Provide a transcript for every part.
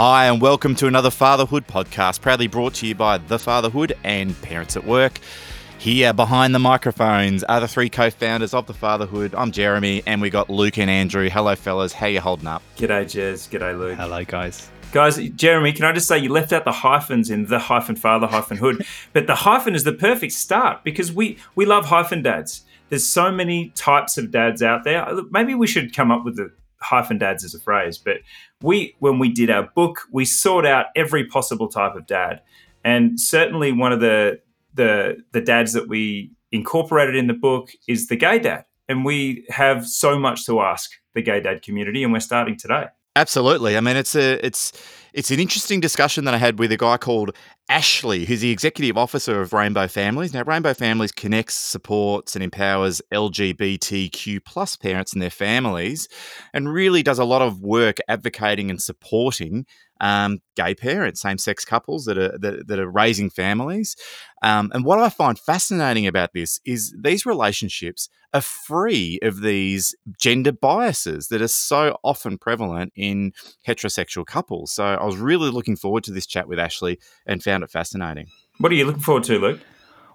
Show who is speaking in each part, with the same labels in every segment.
Speaker 1: Hi, and welcome to another Fatherhood podcast, proudly brought to you by The Fatherhood and Parents at Work. Here behind the microphones are the three co-founders of The Fatherhood. I'm Jeremy, and we got Luke and Andrew. Hello, fellas. How you holding up?
Speaker 2: G'day, Jez. G'day, Luke.
Speaker 3: Hello, guys.
Speaker 2: Guys, Jeremy, can I just say you left out the hyphens in the hyphen father hyphen hood, but the hyphen is the perfect start because we we love hyphen dads. There's so many types of dads out there. Maybe we should come up with the hyphen dads is a phrase, but we when we did our book, we sought out every possible type of dad, and certainly one of the the the dads that we incorporated in the book is the gay dad, and we have so much to ask the gay dad community, and we're starting today.
Speaker 1: Absolutely. I mean, it's a it's it's an interesting discussion that I had with a guy called Ashley, who's the executive officer of Rainbow Families. Now, Rainbow Families connects, supports, and empowers LGBTQ plus parents and their families, and really does a lot of work advocating and supporting um, gay parents, same-sex couples that are that, that are raising families. Um, and what I find fascinating about this is these relationships are free of these gender biases that are so often prevalent in heterosexual couples. So I was really looking forward to this chat with Ashley and found it fascinating.
Speaker 2: What are you looking forward to, Luke?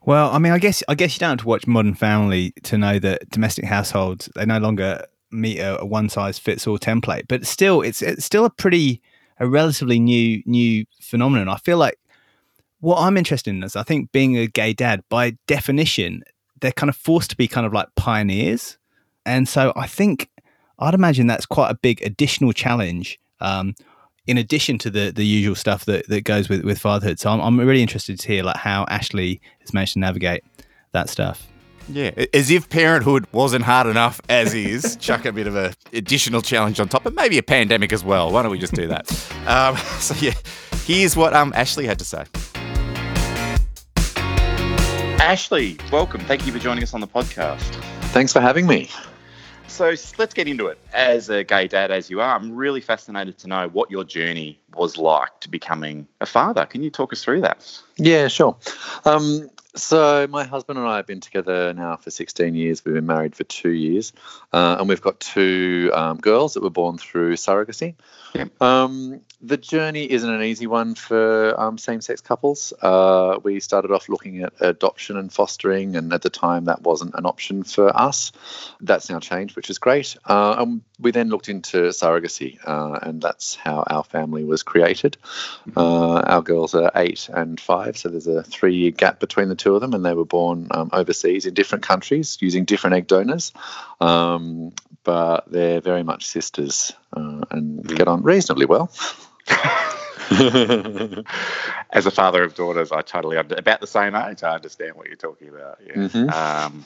Speaker 3: Well, I mean, I guess I guess you don't have to watch Modern Family to know that domestic households they no longer meet a, a one size fits all template, but still, it's it's still a pretty a relatively new new phenomenon. I feel like what I'm interested in is I think being a gay dad, by definition, they're kind of forced to be kind of like pioneers, and so I think I'd imagine that's quite a big additional challenge. Um, in addition to the the usual stuff that, that goes with, with fatherhood. So I'm, I'm really interested to hear like how Ashley has managed to navigate that stuff.
Speaker 1: Yeah, as if parenthood wasn't hard enough as is. chuck a bit of a additional challenge on top, but maybe a pandemic as well. Why don't we just do that? um, so yeah, here's what um Ashley had to say. Ashley, welcome. Thank you for joining us on the podcast.
Speaker 4: Thanks for having me.
Speaker 1: So let's get into it. As a gay dad, as you are, I'm really fascinated to know what your journey was like to becoming a father. Can you talk us through that?
Speaker 4: Yeah, sure. Um, so my husband and I have been together now for 16 years. We've been married for two years, uh, and we've got two um, girls that were born through surrogacy. Yeah. Um, the journey isn't an easy one for um, same-sex couples. Uh, we started off looking at adoption and fostering, and at the time that wasn't an option for us. That's now changed, which is great. Uh, and we then looked into surrogacy, uh, and that's how our family was created. Mm-hmm. Uh, our girls are eight and five, so there's a three-year gap between the two of them, and they were born um, overseas in different countries using different egg donors. Um, but they're very much sisters uh, and get on reasonably well.
Speaker 1: As a father of daughters, I totally under, about the same age. I understand what you're talking about. Yeah. Mm-hmm. Um,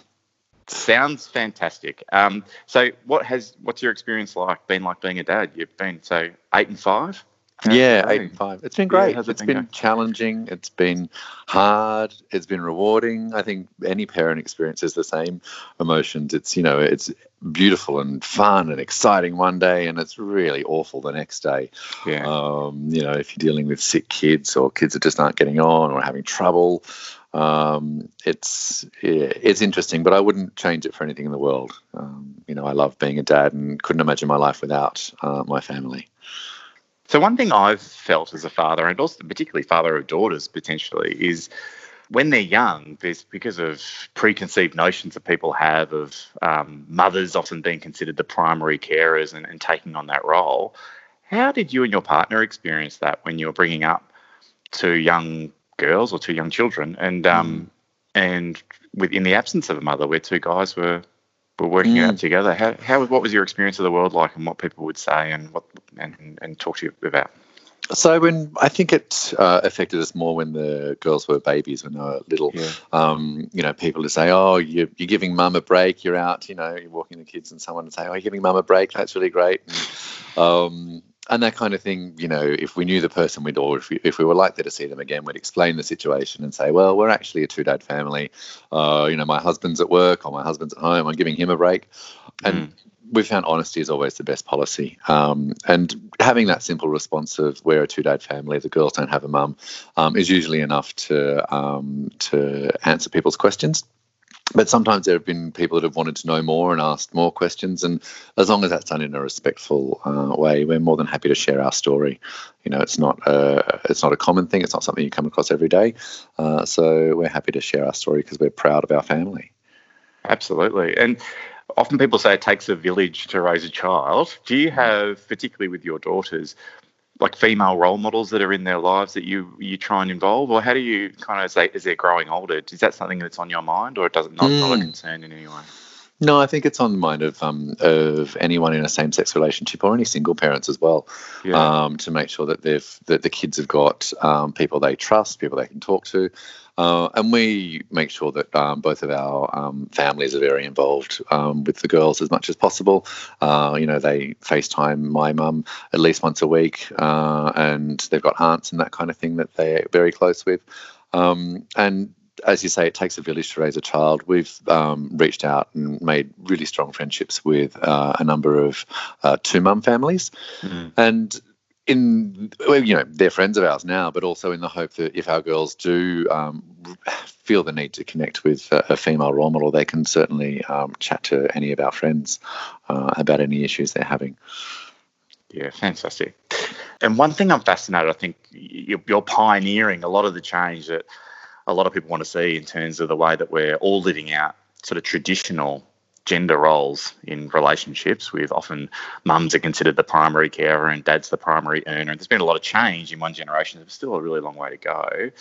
Speaker 1: sounds fantastic. Um, so, what has what's your experience like? Been like being a dad? You've been so eight and five.
Speaker 4: Yeah, eight and five. It's been great. Yeah, it it's been, been challenging. It's been hard. It's been rewarding. I think any parent experiences the same emotions. It's you know it's beautiful and fun and exciting one day, and it's really awful the next day. Yeah. Um, you know, if you're dealing with sick kids or kids that just aren't getting on or having trouble, um, it's it's interesting, but I wouldn't change it for anything in the world. Um, you know, I love being a dad and couldn't imagine my life without uh, my family.
Speaker 1: So one thing I've felt as a father, and also particularly father of daughters potentially, is when they're young, there's because of preconceived notions that people have of um, mothers often being considered the primary carers and, and, taking on that role. How did you and your partner experience that when you were bringing up two young girls or two young children, and um, mm. and within the absence of a mother, where two guys were were working mm. out together. How, how what was your experience of the world like, and what people would say, and what and, and talk to you about?
Speaker 4: So when I think it uh, affected us more when the girls were babies, when they were little. Yeah. Um, you know, people to say, "Oh, you're, you're giving mum a break. You're out. You know, you're walking the kids," and someone would say, "Oh, you're giving mum a break. That's really great." And, um, and that kind of thing, you know, if we knew the person we'd, or if we, if we were likely to see them again, we'd explain the situation and say, well, we're actually a two dad family. Uh, you know, my husband's at work or my husband's at home. I'm giving him a break. And mm. we found honesty is always the best policy. Um, and having that simple response of we're a two dad family, the girls don't have a mum, um, is usually enough to um, to answer people's questions. But sometimes there have been people that have wanted to know more and asked more questions. And as long as that's done in a respectful uh, way, we're more than happy to share our story. You know, it's not a, it's not a common thing. It's not something you come across every day. Uh, so we're happy to share our story because we're proud of our family.
Speaker 1: Absolutely. And often people say it takes a village to raise a child. Do you have, particularly with your daughters, like female role models that are in their lives that you you try and involve, or how do you kind of say as they're growing older? Is that something that's on your mind, or it doesn't not, mm. not a hmm. concern in any way?
Speaker 4: No, I think it's on the mind of um, of anyone in a same sex relationship or any single parents as well, yeah. um, to make sure that they've that the kids have got um, people they trust, people they can talk to, uh, and we make sure that um, both of our um, families are very involved um, with the girls as much as possible. Uh, you know, they FaceTime my mum at least once a week, uh, and they've got aunts and that kind of thing that they're very close with. Um, and as you say, it takes a village to raise a child. We've um, reached out and made really strong friendships with uh, a number of uh, two mum families. Mm. And in well, you know they're friends of ours now, but also in the hope that if our girls do um, feel the need to connect with a, a female role model, they can certainly um, chat to any of our friends uh, about any issues they're having.
Speaker 1: Yeah, fantastic. And one thing I'm fascinated, I think you're, you're pioneering a lot of the change that a lot of people want to see in terms of the way that we're all living out sort of traditional gender roles in relationships with often mums are considered the primary carer and dad's the primary earner. And there's been a lot of change in one generation. There's still a really long way to go.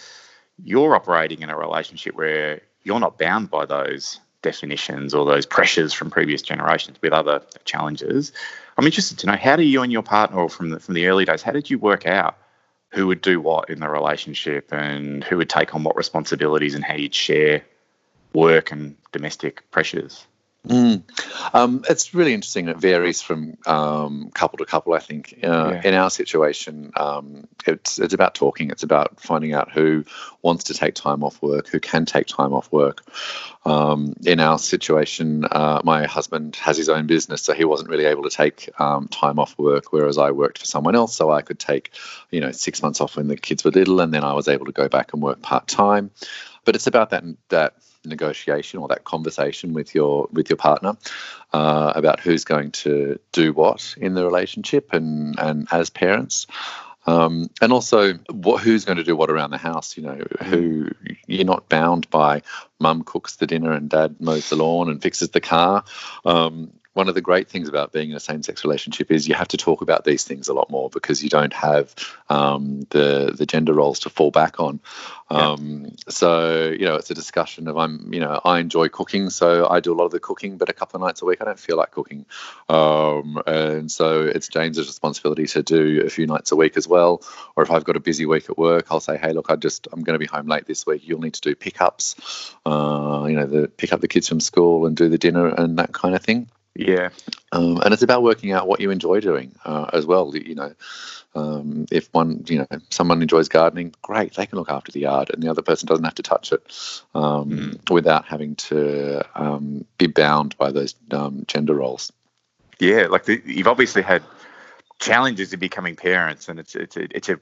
Speaker 1: You're operating in a relationship where you're not bound by those definitions or those pressures from previous generations with other challenges. I'm interested to know how do you and your partner, or from the, from the early days, how did you work out who would do what in the relationship and who would take on what responsibilities and how you'd share work and domestic pressures?
Speaker 4: Mm. Um, it's really interesting. It varies from um, couple to couple. I think uh, yeah. in our situation, um, it's it's about talking. It's about finding out who wants to take time off work, who can take time off work. Um, in our situation, uh, my husband has his own business, so he wasn't really able to take um, time off work, whereas I worked for someone else, so I could take, you know, six months off when the kids were little, and then I was able to go back and work part time. But it's about that that negotiation or that conversation with your with your partner uh, about who's going to do what in the relationship and and as parents. Um, and also, what, who's going to do what around the house? You know, who you're not bound by. Mum cooks the dinner and dad mows the lawn and fixes the car. Um, one of the great things about being in a same-sex relationship is you have to talk about these things a lot more because you don't have um, the the gender roles to fall back on. Um, yeah. So you know, it's a discussion of I'm you know I enjoy cooking, so I do a lot of the cooking, but a couple of nights a week I don't feel like cooking, um, and so it's James's responsibility to do a few nights a week as well. Or if I've got a busy week at work, I'll say, hey, look, I just I'm going to be home late this week. You'll need to do pickups, uh, you know, the pick up the kids from school and do the dinner and that kind of thing.
Speaker 1: Yeah.
Speaker 4: Um, and it's about working out what you enjoy doing uh, as well. You know, um, if one, you know, someone enjoys gardening, great, they can look after the yard, and the other person doesn't have to touch it um, mm. without having to um, be bound by those um, gender roles.
Speaker 1: Yeah, like the, you've obviously had challenges in becoming parents, and it's it's a, it's a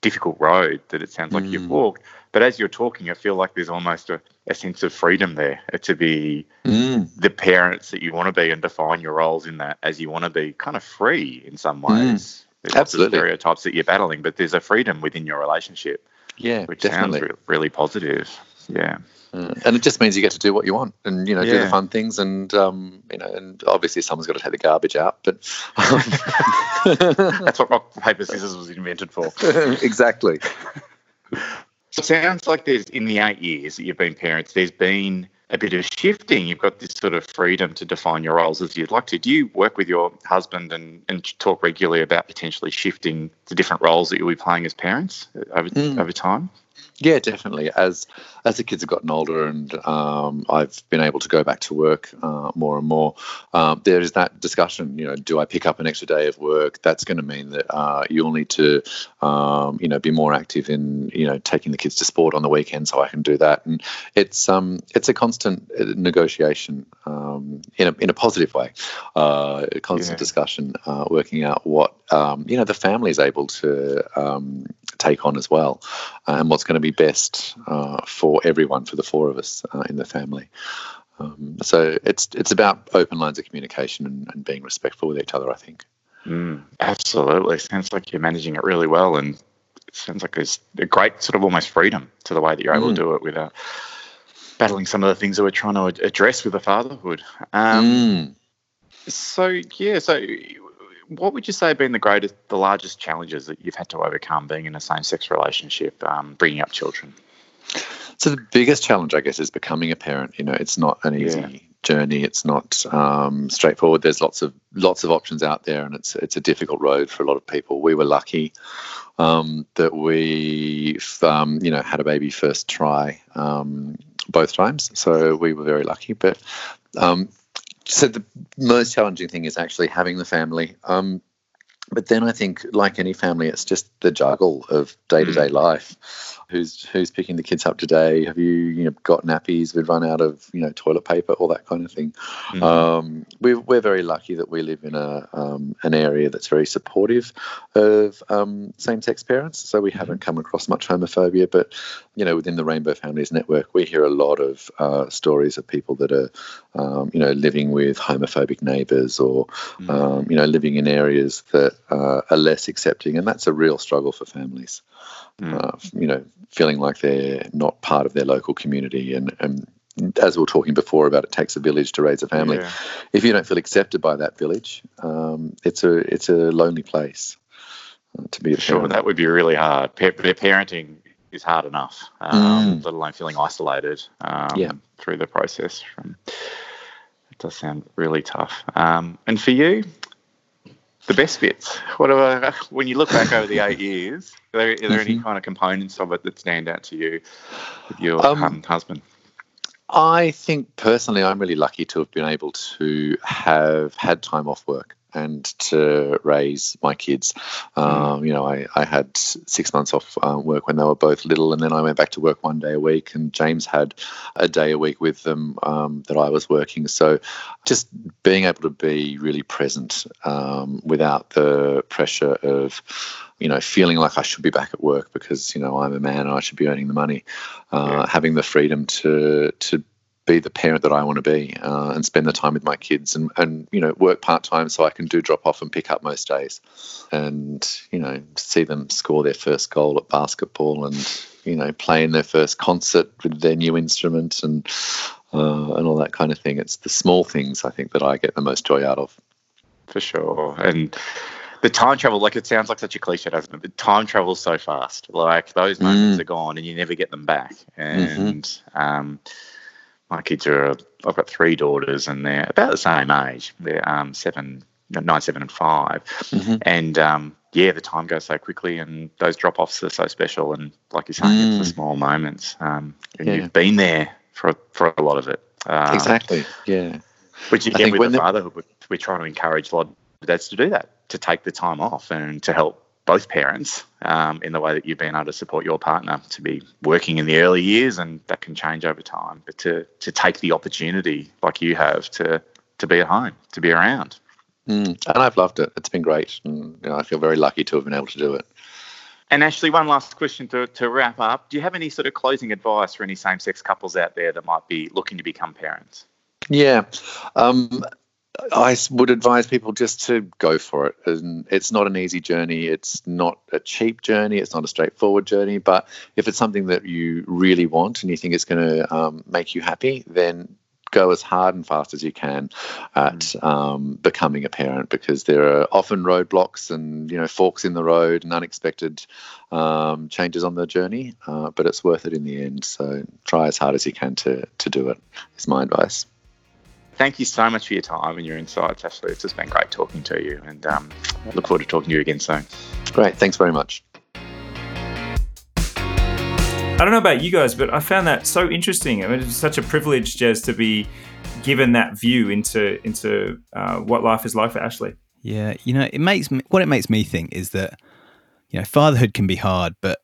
Speaker 1: difficult road that it sounds like mm. you've walked. But as you're talking, I feel like there's almost a, a sense of freedom there to be mm. the parents that you want to be and define your roles in that as you want to be, kind of free in some mm. ways. Mm. There's
Speaker 4: Absolutely.
Speaker 1: stereotypes that you're battling, but there's a freedom within your relationship.
Speaker 4: Yeah,
Speaker 1: which
Speaker 4: definitely.
Speaker 1: sounds re- really positive. Yeah.
Speaker 4: Mm. And it just means you get to do what you want, and you know, yeah. do the fun things, and um, you know, and obviously someone's got to take the garbage out. But um,
Speaker 1: that's what rock paper scissors was invented for.
Speaker 4: exactly.
Speaker 1: It sounds like there's in the eight years that you've been parents, there's been a bit of shifting. You've got this sort of freedom to define your roles as you'd like to. Do you work with your husband and, and talk regularly about potentially shifting the different roles that you'll be playing as parents over, mm. over time?
Speaker 4: Yeah, definitely. As as the kids have gotten older and um, I've been able to go back to work uh, more and more, um, there is that discussion. You know, do I pick up an extra day of work? That's going to mean that uh, you'll need to, um, you know, be more active in you know taking the kids to sport on the weekend, so I can do that. And it's um it's a constant uh, negotiation um, in a in a positive way, uh, a constant yeah. discussion, uh, working out what um, you know the family is able to um, take on as well, and what's going to be best uh, for everyone, for the four of us uh, in the family. Um, so it's it's about open lines of communication and, and being respectful with each other. I think.
Speaker 1: Mm, absolutely, sounds like you're managing it really well, and it sounds like there's a great sort of almost freedom to the way that you're able
Speaker 4: Mm.
Speaker 1: to do it without battling some of the things that we're trying to address with the fatherhood. Um,
Speaker 4: Mm.
Speaker 1: So yeah, so what would you say have been the greatest, the largest challenges that you've had to overcome being in a same-sex relationship, um, bringing up children?
Speaker 4: So the biggest challenge, I guess, is becoming a parent. You know, it's not an easy
Speaker 1: Yeah.
Speaker 4: journey. It's not um, straightforward. There's lots of lots of options out there, and it's it's a difficult road for a lot of people. We were lucky um, that we, um, you know, had a baby first try um, both times, so we were very lucky. But um, so the most challenging thing is actually having the family. Um, but then I think, like any family, it's just the juggle of day to day life. Who's who's picking the kids up today? Have you you know got nappies? We've run out of you know toilet paper, all that kind of thing.
Speaker 1: Mhm.
Speaker 4: Um, we're we're very lucky that we live in a um, an area that's very supportive of um, same sex parents. So we haven't come across much homophobia, but you know within the Rainbow Families Network, we hear a lot of uh, stories of people that are um, you know living with homophobic neighbours or
Speaker 1: Mm.
Speaker 4: um, you know, living in areas that uh, are less accepting, and that's a real struggle for families.
Speaker 1: Mm.
Speaker 4: Uh, you know, feeling like they're not part of their local community, and and as we were talking before about, it takes a village to raise a family.
Speaker 1: Yeah.
Speaker 4: If you don't feel accepted by that village, um, it's a it's a lonely place uh, to be
Speaker 1: sure,
Speaker 4: parent.
Speaker 1: that would be really hard. Pa- pa- parenting is hard enough, um, let alone feeling isolated um,
Speaker 4: Yeah.
Speaker 1: through the process. From it does sound really tough. Um, and for you, the best bits. What are when you look back over the eight years? Are there, are there any
Speaker 4: Mhm.
Speaker 1: kind of components of it that stand out to you with your
Speaker 4: Um,
Speaker 1: um, husband?
Speaker 4: I think personally, I'm really lucky to have been able to have had time off work and to raise my kids. Um, you know, I, I had six months off um, work when they were both little, and then I went back to work one day a week, and James had a day a week with them um, that I was working. So just being able to be really present um, without the pressure of, you know, feeling like I should be back at work because, you know, I'm a man and I should be earning the money uh,
Speaker 1: Yeah.
Speaker 4: having the freedom to to be the parent that I want to be uh, and spend the time with my kids and and you know work part time so I can do drop off and pick up most days and you know see them score their first goal at basketball and you know play in their first concert with their new instrument and uh, and all that kind of thing. It's the small things I think that I get the most joy out of.
Speaker 1: For sure. And the time travel, like it sounds like such a cliche, doesn't it? But time travels so fast. Like those moments
Speaker 4: Mm.
Speaker 1: are gone and you never get them back. And um, my kids are, I've got three daughters and they're about the same age. They're um, seven, nine, seven, and 5
Speaker 4: Mhm.
Speaker 1: And um, yeah, the time goes so quickly and those drop offs are so special. And like you're saying, it's the
Speaker 4: Mm.
Speaker 1: small moments. Um, and
Speaker 4: Yeah.
Speaker 1: you've been there for, for a lot of it. Um,
Speaker 4: exactly. Yeah.
Speaker 1: which again, with the
Speaker 4: the-
Speaker 1: fatherhood, we're, we're trying to encourage a lot of dads to do that, to take the time off and to help both parents um, in the way that you've been able to support your partner to be working in the early years, and that can change over time. But to to take the opportunity, like you have, to to be at home, to be around.
Speaker 4: Mm. And I've loved it. It's been great, and you know, I feel very lucky to have been able to do it.
Speaker 1: And Ashley, one last question to, to wrap up. Do you have any sort of closing advice for any same sex couples out there that might be looking to become parents?
Speaker 4: Yeah. Um, I would advise people just to go for it. And it's not an easy journey. It's not a cheap journey. It's not a straightforward journey. But if it's something that you really want and you think it's going to um, make you happy, then go as hard and fast as you can at um, becoming a parent because there are often roadblocks and you know forks in the road and unexpected um, changes on the journey. Uh, but it's worth it in the end. So try as hard as you can to to do it. Is my advice.
Speaker 1: Thank you so much for your time and your insights, Ashley. It's just been great talking to you, and um, look forward to talking to you again soon.
Speaker 4: Great. Thanks very much.
Speaker 2: I don't know about you guys, but I found that so interesting. I mean, it's such a privilege, Jez, to be given that view into into uh, what life is like for Ashley.
Speaker 3: Yeah, you know, it makes me what it makes me think is that you know fatherhood can be hard, but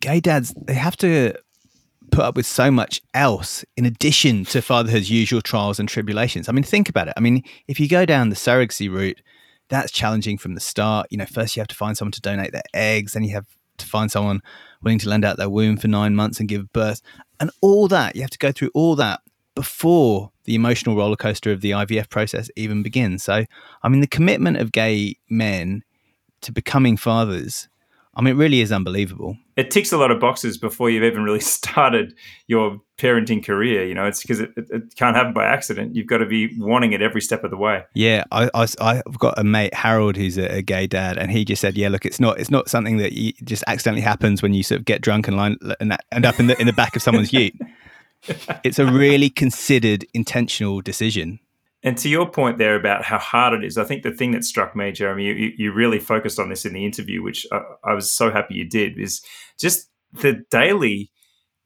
Speaker 3: gay dads they have to put up with so much else in addition to fatherhood's usual trials and tribulations. I mean, think about it. I mean, if you go down the surrogacy route, that's challenging from the start. You know, first you have to find someone to donate their eggs, then you have to find someone willing to lend out their womb for nine months and give birth, and all that you have to go through all that before the emotional roller coaster of the IVF process even begins. So, I mean, the commitment of gay men to becoming fathers, I mean, it really is unbelievable.
Speaker 2: It ticks a lot of boxes before you've even really started your parenting career. You know, it's because it, it, it, can't happen by accident. You've got to be wanting it every step of the way.
Speaker 3: Yeah, I, I, have got a mate Harold who's a, a, gay dad, and he just said, "Yeah, look, it's not it's not something that you, just accidentally happens when you sort of get drunk and line and end up in the in the back of someone's ute." it's a really considered, intentional decision.
Speaker 2: And to your point there about how hard it is, I think the thing that struck me, Jeremy, you, you really focused on this in the interview, which I, I was so happy you did, is just the daily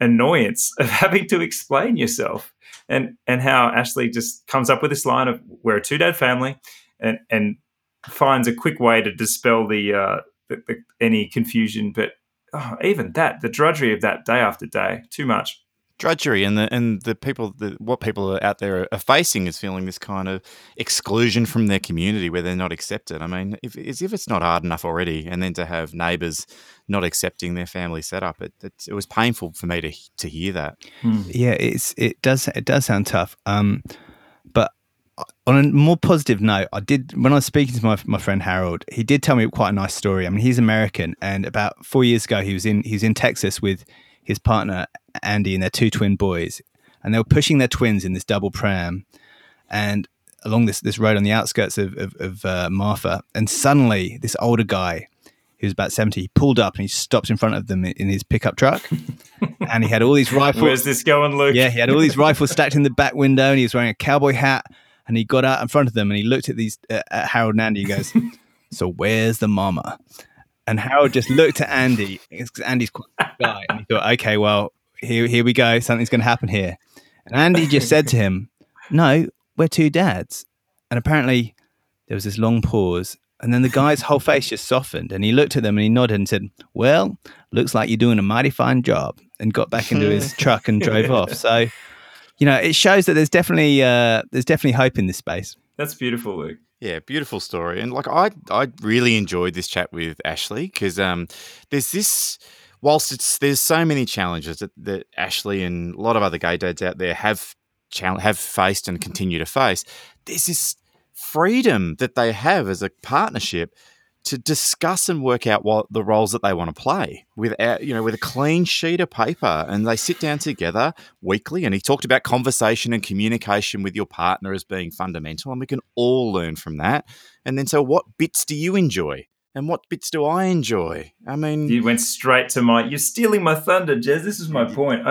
Speaker 2: annoyance of having to explain yourself and and how Ashley just comes up with this line of we're a two dad family and and finds a quick way to dispel the, uh, the, the any confusion. But oh, even that, the drudgery of that day after day, too much
Speaker 1: drudgery and the and the people the, what people are out there are facing is feeling this kind of exclusion from their community where they're not accepted. I mean, if as if it's not hard enough already, and then to have neighbours not accepting their family setup, it, it, it was painful for me to to hear that.
Speaker 3: Hmm. Yeah, it's it does it does sound tough. Um, but on a more positive note, I did when I was speaking to my my friend Harold, he did tell me quite a nice story. I mean, he's American, and about four years ago, he was in he was in Texas with his partner Andy and their two twin boys, and they were pushing their twins in this double pram, and along this this road on the outskirts of of, of uh, Marfa, and suddenly this older guy who's about 70 he pulled up and he stops in front of them in his pickup truck and he had all these rifles
Speaker 2: where's this going luke?
Speaker 3: Yeah he had all these rifles stacked in the back window and he was wearing a cowboy hat and he got out in front of them and he looked at these uh, at harold and andy He goes so where's the mama? And Harold just looked at Andy because Andy's quite a guy, and he thought, okay, well, here, here we go. Something's going to happen here. And Andy just said to him, "No, we're two dads." And apparently, there was this long pause, and then the guy's whole face just softened, and he looked at them and he nodded and said, "Well, looks like you're doing a mighty fine job," and got back into his truck and drove off. So, you know, it shows that there's definitely uh, there's definitely hope in this space.
Speaker 2: That's beautiful, Luke.
Speaker 1: Yeah, beautiful story. And like I I really enjoyed this chat with Ashley because um there's this whilst it's there's so many challenges that, that Ashley and a lot of other gay dads out there have have faced and mm-hmm. continue to face, there's this freedom that they have as a partnership to discuss and work out what the roles that they want to play without you know with a clean sheet of paper. And they sit down together weekly and he talked about conversation and communication with your partner as being fundamental and we can all learn from that. And then so what bits do you enjoy and what bits do I enjoy? I mean,
Speaker 2: you went straight to my. You're stealing my thunder, Jez. This is my point.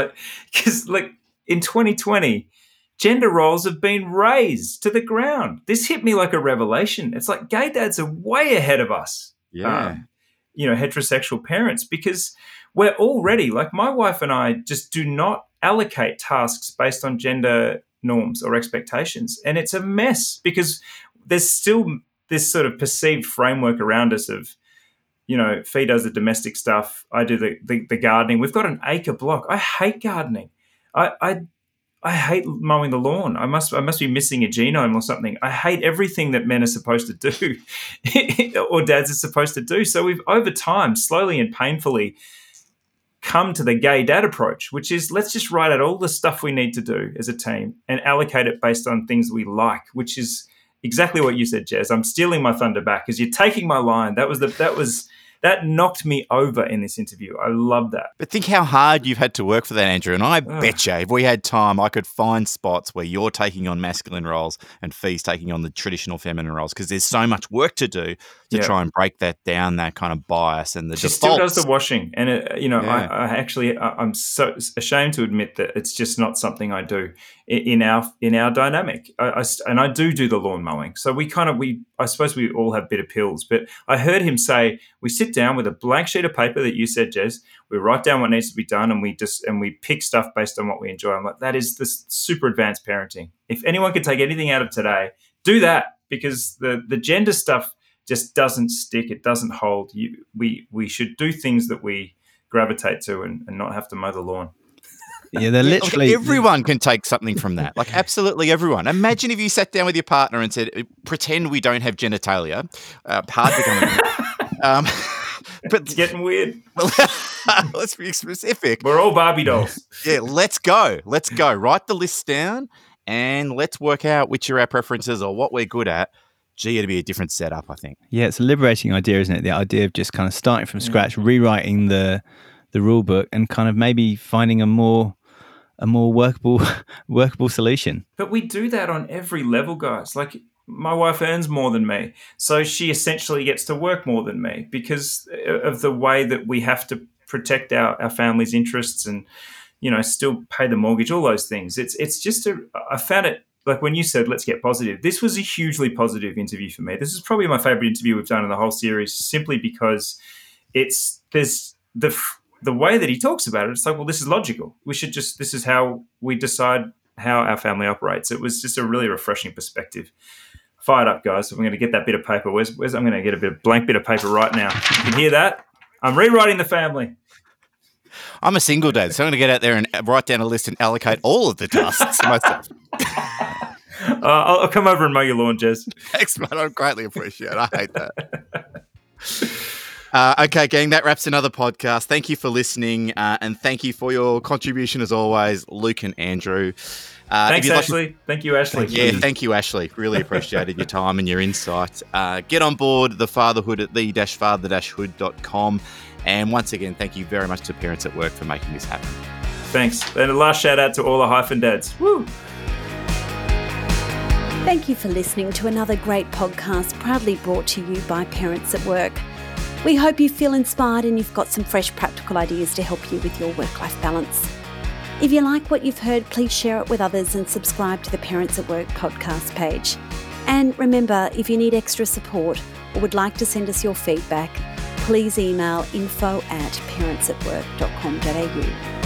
Speaker 2: Because, like, in 2020, gender roles have been razed to the ground. This hit me like a revelation. It's like gay dads are way ahead of us.
Speaker 1: Yeah. Um,
Speaker 2: you know, heterosexual parents because we're already like my wife and I just do not allocate tasks based on gender norms or expectations. And it's a mess because there's still this sort of perceived framework around us of, you know, Fee does the domestic stuff, I do the, the, the gardening. We've got an acre block. I hate gardening. I, I I hate mowing the lawn. I must I must be missing a genome or something. I hate everything that men are supposed to do or dads are supposed to do. So we've over time, slowly and painfully, come to the gay dad approach, which is let's just write out all the stuff we need to do as a team and allocate it based on things we like, which is exactly what you said, Jez. I'm stealing my thunder back because you're taking my line. That was the that was that knocked me over in this interview. I love that.
Speaker 1: But think how hard you've had to work for that, Andrew. And I Ugh. bet you, if we had time, I could find spots where you're taking on masculine roles and Fee's taking on the traditional feminine roles because there's so much work to do to try and break that down, that kind of bias and the.
Speaker 2: She
Speaker 1: defaults.
Speaker 2: still does the washing, and it, you know, yeah. I, I, actually I'm so ashamed to admit that it's just not something I do in our in our dynamic. I, I, and I do do the lawn mowing, so we kind of we I suppose we all have bitter pills. But I heard him say we sit down with a blank sheet of paper that you said, Jez. We write down what needs to be done, and we just and we pick stuff based on what we enjoy. I'm like, that is this super advanced parenting. If anyone could take anything out of today, do that because the the gender stuff just doesn't stick. It doesn't hold. You, we we should do things that we gravitate to and, and not have to mow the lawn.
Speaker 3: Yeah, they're literally
Speaker 1: like everyone can take something from that. Like absolutely everyone. Imagine if you sat down with your partner and said, "Pretend we don't have genitalia." Uh, hard to come. um, but
Speaker 2: It's getting weird.
Speaker 1: let's be specific.
Speaker 2: We're all Barbie dolls.
Speaker 1: Yeah, let's go. Let's go. Write the list down and let's work out which are our preferences or what we're good at. Gee, it'd be a different setup, I think.
Speaker 3: Yeah, it's a liberating idea, isn't it? The idea of just kind of starting from mm. scratch, rewriting the the rule book, and kind of maybe finding a more a more workable workable solution.
Speaker 2: But we do that on every level, guys. Like my wife earns more than me, so she essentially gets to work more than me because uh, of the way that we have to protect our, our family's interests and you know still pay the mortgage, all those things. It's it's just a I found it like when you said let's get positive. This was a hugely positive interview for me. This is probably my favorite interview we've done in the whole series, simply because it's there's the the way that he talks about it. It's like well, this is logical. We should just this is how we decide how our family operates. It was just a really refreshing perspective. Fired up, guys. I'm going to get that bit of paper. Where's, where's I'm going to get a bit of blank bit of paper right now. You can hear that? I'm rewriting the family.
Speaker 1: I'm a single dad, so I'm going to get out there and write down a list and allocate all of the tasks myself.
Speaker 2: Uh, I'll, I'll come over and mow your lawn, Jez.
Speaker 1: Thanks, man. I greatly appreciate it. I hate that. Uh, okay, gang, that wraps another podcast. Thank you for listening, uh, and thank you for your contribution as always, Luke and Andrew. Uh,
Speaker 2: Thanks,
Speaker 1: you'd like-
Speaker 2: Ashley. Thank you, Ashley.
Speaker 1: Yeah, thank you, Ashley. Really appreciated your time and your insight. Uh, get on board the fatherhood at the-father-hood.com. And once again, thank you very much to Parents at Work for making this happen.
Speaker 2: Thanks. And a last shout out to all the hyphen dads. Woo!
Speaker 5: Thank you for listening to another great podcast proudly brought to you by Parents at Work. We hope you feel inspired and you've got some fresh practical ideas to help you with your work life balance. If you like what you've heard, please share it with others and subscribe to the Parents at Work podcast page. And remember, if you need extra support or would like to send us your feedback, please email info at parentsatwork.com.au.